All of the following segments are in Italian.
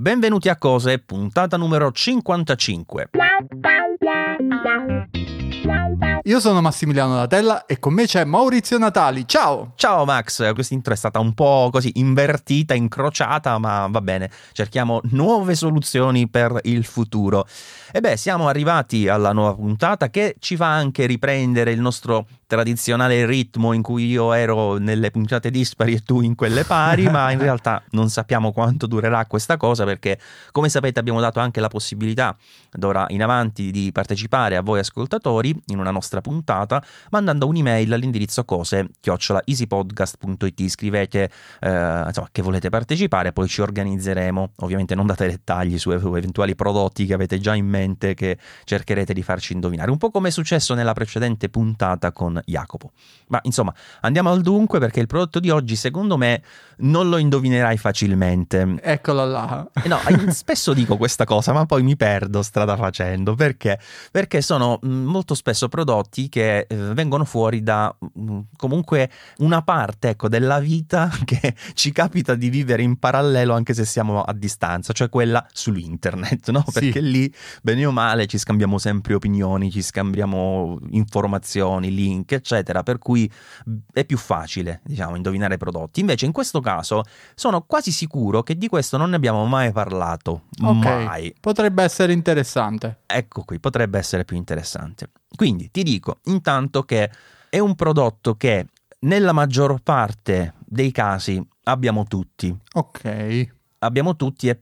benvenuti a Cose, puntata numero 55. Io sono Massimiliano Latella e con me c'è Maurizio Natali. Ciao! Ciao Max, questa intro è stata un po' così invertita, incrociata, ma va bene, cerchiamo nuove soluzioni per il futuro. E beh, siamo arrivati alla nuova puntata che ci fa anche riprendere il nostro tradizionale ritmo in cui io ero nelle puntate dispari e tu in quelle pari, ma in realtà non sappiamo quanto durerà questa cosa perché, come sapete, abbiamo dato anche la possibilità d'ora in avanti di partecipare a voi ascoltatori in una nostra puntata mandando un'email all'indirizzo cose easypodcast.it scrivete eh, insomma, che volete partecipare poi ci organizzeremo. Ovviamente non date dettagli su eventuali prodotti che avete già in mente che cercherete di farci indovinare. Un po' come è successo nella precedente puntata con Jacopo. Ma insomma andiamo al dunque perché il prodotto di oggi secondo me non lo indovinerai facilmente. Eccolo là. No spesso dico questa cosa ma poi mi perdo strada facendo. Perché? Perché sono mm, molto spesso prodotti che eh, vengono fuori da mm, comunque una parte ecco, della vita che ci capita di vivere in parallelo anche se siamo a distanza, cioè quella su internet, no? Perché sì. lì, bene o male, ci scambiamo sempre opinioni, ci scambiamo informazioni, link, eccetera, per cui è più facile, diciamo, indovinare i prodotti. Invece in questo caso sono quasi sicuro che di questo non ne abbiamo mai parlato. Okay. Mai. Potrebbe essere interessante. Ecco qui, potrebbe essere più interessante. Quindi ti dico intanto che è un prodotto che nella maggior parte dei casi abbiamo tutti. Ok. Abbiamo tutti e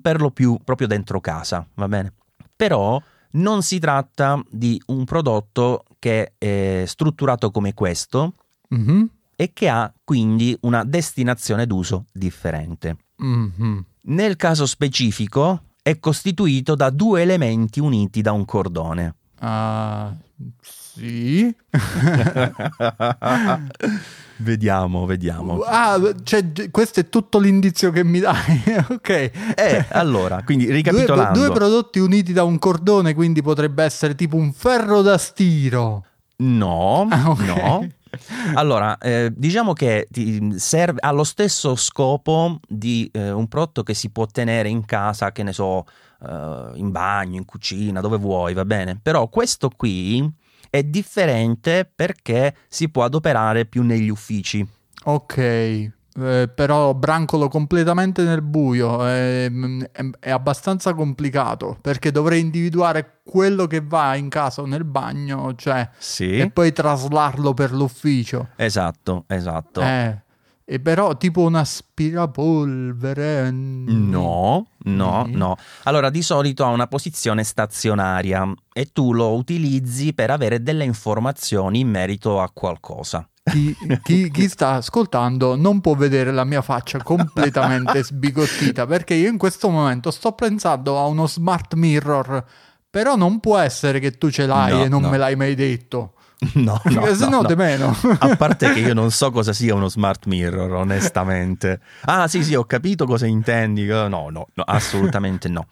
per lo più proprio dentro casa, va bene? Però non si tratta di un prodotto che è strutturato come questo mm-hmm. e che ha quindi una destinazione d'uso differente. Mm-hmm. Nel caso specifico è costituito da due elementi uniti da un cordone. Uh, sì. vediamo, vediamo. Ah, cioè, questo è tutto l'indizio che mi dai. ok. Eh, allora, quindi ricapitolando. Due, due prodotti uniti da un cordone, quindi potrebbe essere tipo un ferro da stiro. No, ah, okay. no. Allora, eh, diciamo che serve, ha lo stesso scopo di eh, un prodotto che si può tenere in casa, che ne so, uh, in bagno, in cucina, dove vuoi, va bene. Però questo qui è differente perché si può adoperare più negli uffici. Ok, eh, però brancolo completamente nel buio è, è, è, abbastanza complicato perché dovrei individuare quello che va in casa o nel bagno, cioè, sì. e poi traslarlo per l'ufficio. Esatto, esatto. Eh. E però tipo un aspirapolvere? No, no, no. Allora di solito ha una posizione stazionaria e tu lo utilizzi per avere delle informazioni in merito a qualcosa. Chi, chi, chi, sta ascoltando non può vedere la mia faccia completamente sbigottita perché io in questo momento sto pensando a uno smart mirror, però non può essere che tu ce l'hai no, e non no. me l'hai mai detto. No, no, se no, no, meno. A parte che io non so cosa sia uno smart mirror, onestamente. Ah, sì, sì, ho capito cosa intendi. No, no, no assolutamente no.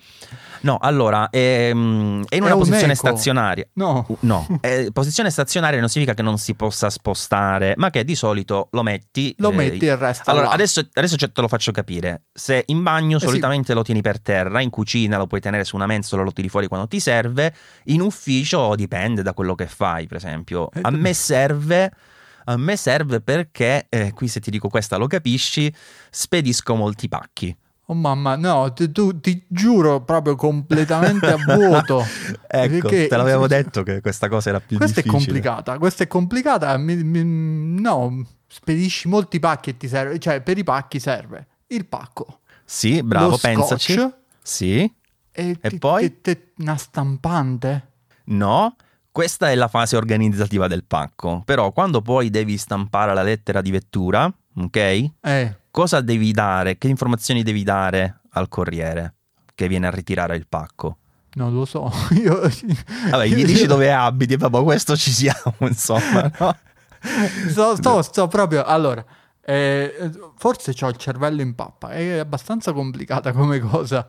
No, allora, è, ehm, è in una è posizione un stazionaria. No. No, è, posizione stazionaria non significa che non si possa spostare, ma che di solito lo metti... Lo eh, metti e resta Allora, là. adesso, adesso te lo faccio capire. Se in bagno eh solitamente sì. lo tieni per terra, in cucina lo puoi tenere su una mensola, lo tiri fuori quando ti serve, in ufficio dipende da quello che fai, per esempio. A me serve... A me serve perché, eh, qui se ti dico questa lo capisci, spedisco molti pacchi. Oh mamma, no, ti, tu, ti giuro proprio completamente a vuoto. ecco, perché, te l'avevo detto che questa cosa era più questa difficile. Questa è complicata, questa è complicata, mi, mi, no, spedisci molti pacchi e ti serve, cioè per i pacchi serve il pacco. Sì, bravo, Lo pensaci. Scotch, sì. E, e ti, poi? Ti, una stampante? No, questa è la fase organizzativa del pacco, però quando poi devi stampare la lettera di vettura, ok? Eh cosa devi dare, che informazioni devi dare al corriere che viene a ritirare il pacco? Non lo so. Io... Vabbè, gli dici dove abiti, vabbè, questo ci siamo, insomma. No? sto, sto, sto, proprio. Allora, eh, forse ho il cervello in pappa. È abbastanza complicata come cosa.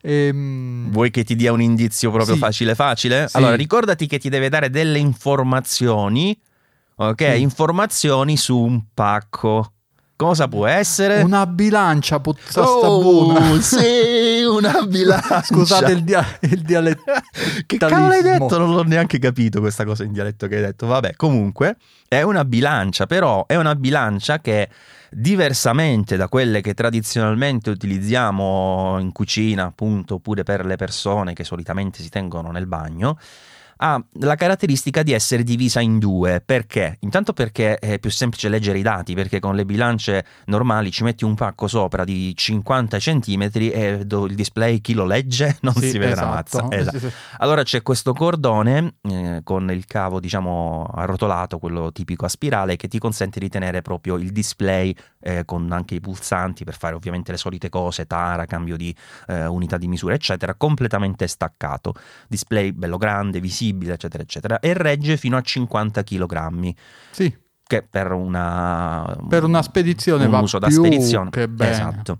Ehm... Vuoi che ti dia un indizio proprio sì. facile facile? Sì. Allora, ricordati che ti deve dare delle informazioni, ok? Sì. Informazioni su un pacco. Cosa può essere? Una bilancia piuttosto oh, buona. sì, una bilancia. Scusate il, dia- il dialetto. che cavolo hai detto? Non l'ho neanche capito questa cosa in dialetto che hai detto. Vabbè, comunque è una bilancia, però è una bilancia che diversamente da quelle che tradizionalmente utilizziamo in cucina, appunto, oppure per le persone che solitamente si tengono nel bagno, ha la caratteristica di essere divisa in due. Perché? Intanto perché è più semplice leggere i dati, perché con le bilance normali ci metti un pacco sopra di 50 cm e il display chi lo legge non Sì, si vede esatto. una mazza. Sì, Esatto. sì. Allora c'è questo cordone eh, con il cavo, diciamo, arrotolato, quello tipico a spirale, che ti consente di tenere proprio il display eh, con anche i pulsanti per fare ovviamente le solite cose, tara, cambio di eh, unità di misura, eccetera, completamente staccato. Display bello grande, visibile, eccetera, eccetera, e regge fino a 50 kg, Sì, che per una, per una spedizione un va uso da spedizione. che bene. Esatto.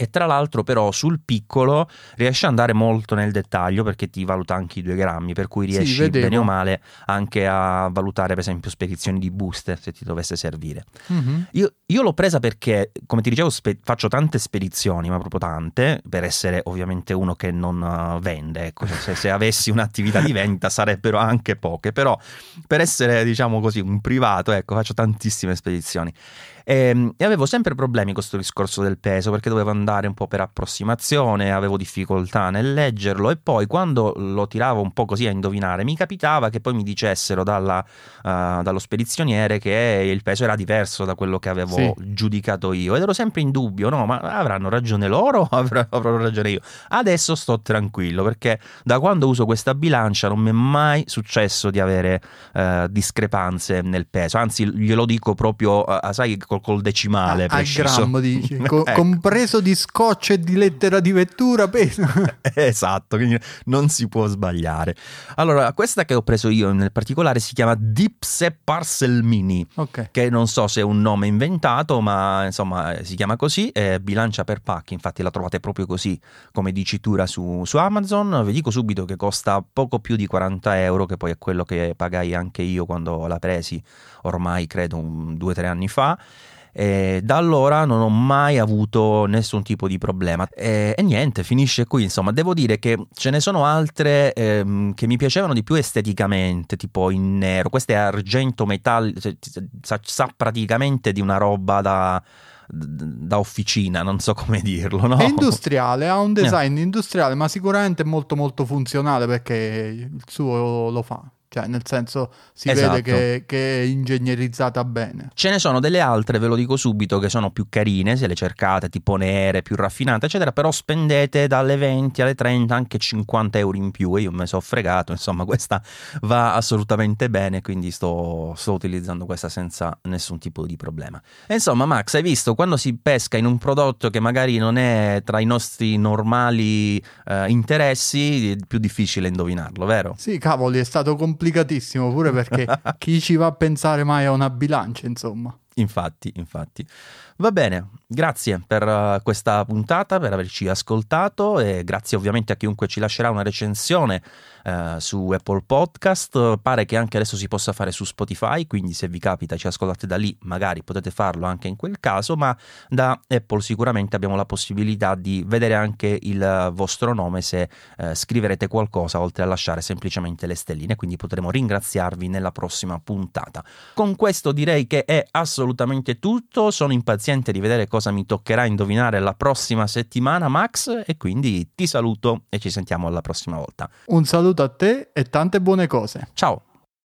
E tra l'altro, però, sul piccolo riesci ad andare molto nel dettaglio perché ti valuta anche i due grammi, per cui Sì, riesci vedevo. bene o male anche a valutare, per esempio, spedizioni di booster se ti dovesse servire. Mhm. Io, io l'ho presa perché, come ti dicevo, spe- faccio tante spedizioni, ma proprio tante, per essere ovviamente uno che non eh, vende. Ecco, cioè, se, se avessi un'attività di vendita sarebbero anche poche, però per essere, diciamo così, un privato, ecco, faccio tantissime spedizioni. E, e avevo sempre problemi con questo discorso del peso perché dovevo andare un po' per approssimazione, avevo difficoltà nel leggerlo e poi quando lo tiravo un po' così a indovinare mi capitava che poi mi dicessero dalla, eh, dallo spedizioniere che il peso era diverso da quello che avevo Sì. giudicato io ed ero sempre in dubbio, no, ma avranno ragione loro o avrò, avrò ragione io? Adesso sto tranquillo perché da quando uso questa bilancia non mi è mai successo di avere eh, discrepanze nel peso, anzi glielo dico proprio, eh, sai, col, col decimale a preciso. grammo dici, Co- Ecco. compreso di scotch e di lettera di vettura. Esatto, quindi non si può sbagliare. Allora, questa che ho preso io nel particolare si chiama Dipse Parcel Mini. ok. Che non so se è un nome inventato, ma insomma eh, si chiama così. È bilancia per pacchi, infatti la trovate proprio così come dicitura su, su Amazon. Vi dico subito che costa poco più di 40 euro, che poi è quello che pagai anche io quando la presi, ormai credo un, due o tre anni fa. E da allora non ho mai avuto nessun tipo di problema e, e niente, finisce qui. Insomma, devo dire che ce ne sono altre ehm, che mi piacevano di più esteticamente, tipo in nero. Questa è argento metallico, sa, sa praticamente di una roba da, da officina, non so come dirlo. No? È industriale, ha un design industriale, ma sicuramente molto molto funzionale perché il suo lo fa. Cioè, nel senso, si Esatto. vede che, che è ingegnerizzata bene. Ce ne sono delle altre, ve lo dico subito, che sono più carine, se le cercate, tipo nere, più raffinate, eccetera, però spendete dalle 20 alle 30 anche 50 euro in più e io me sono fregato, insomma questa va assolutamente bene, quindi sto, sto utilizzando questa senza nessun tipo di problema. E insomma Max, hai visto, quando si pesca in un prodotto che magari non è tra i nostri normali eh, interessi, è più difficile indovinarlo, vero? Sì, cavoli, è stato complicatissimo pure perché chi ci va a pensare mai a una bilancia, insomma. Infatti, infatti. Va bene, grazie per eh, questa puntata, per averci ascoltato e grazie ovviamente a chiunque ci lascerà una recensione eh, su Apple Podcast. Pare che anche adesso si possa fare su Spotify, quindi se vi capita ci ascoltate da lì, magari potete farlo anche in quel caso, ma da Apple sicuramente abbiamo la possibilità di vedere anche il vostro nome se eh, scriverete qualcosa oltre a lasciare semplicemente le stelline, quindi potremo ringraziarvi nella prossima puntata. Con questo direi che è assolutamente tutto, sono impaziente di vedere cosa mi toccherà indovinare la prossima settimana Max e quindi ti saluto e ci sentiamo alla prossima volta. Un saluto a te e tante buone cose. Ciao!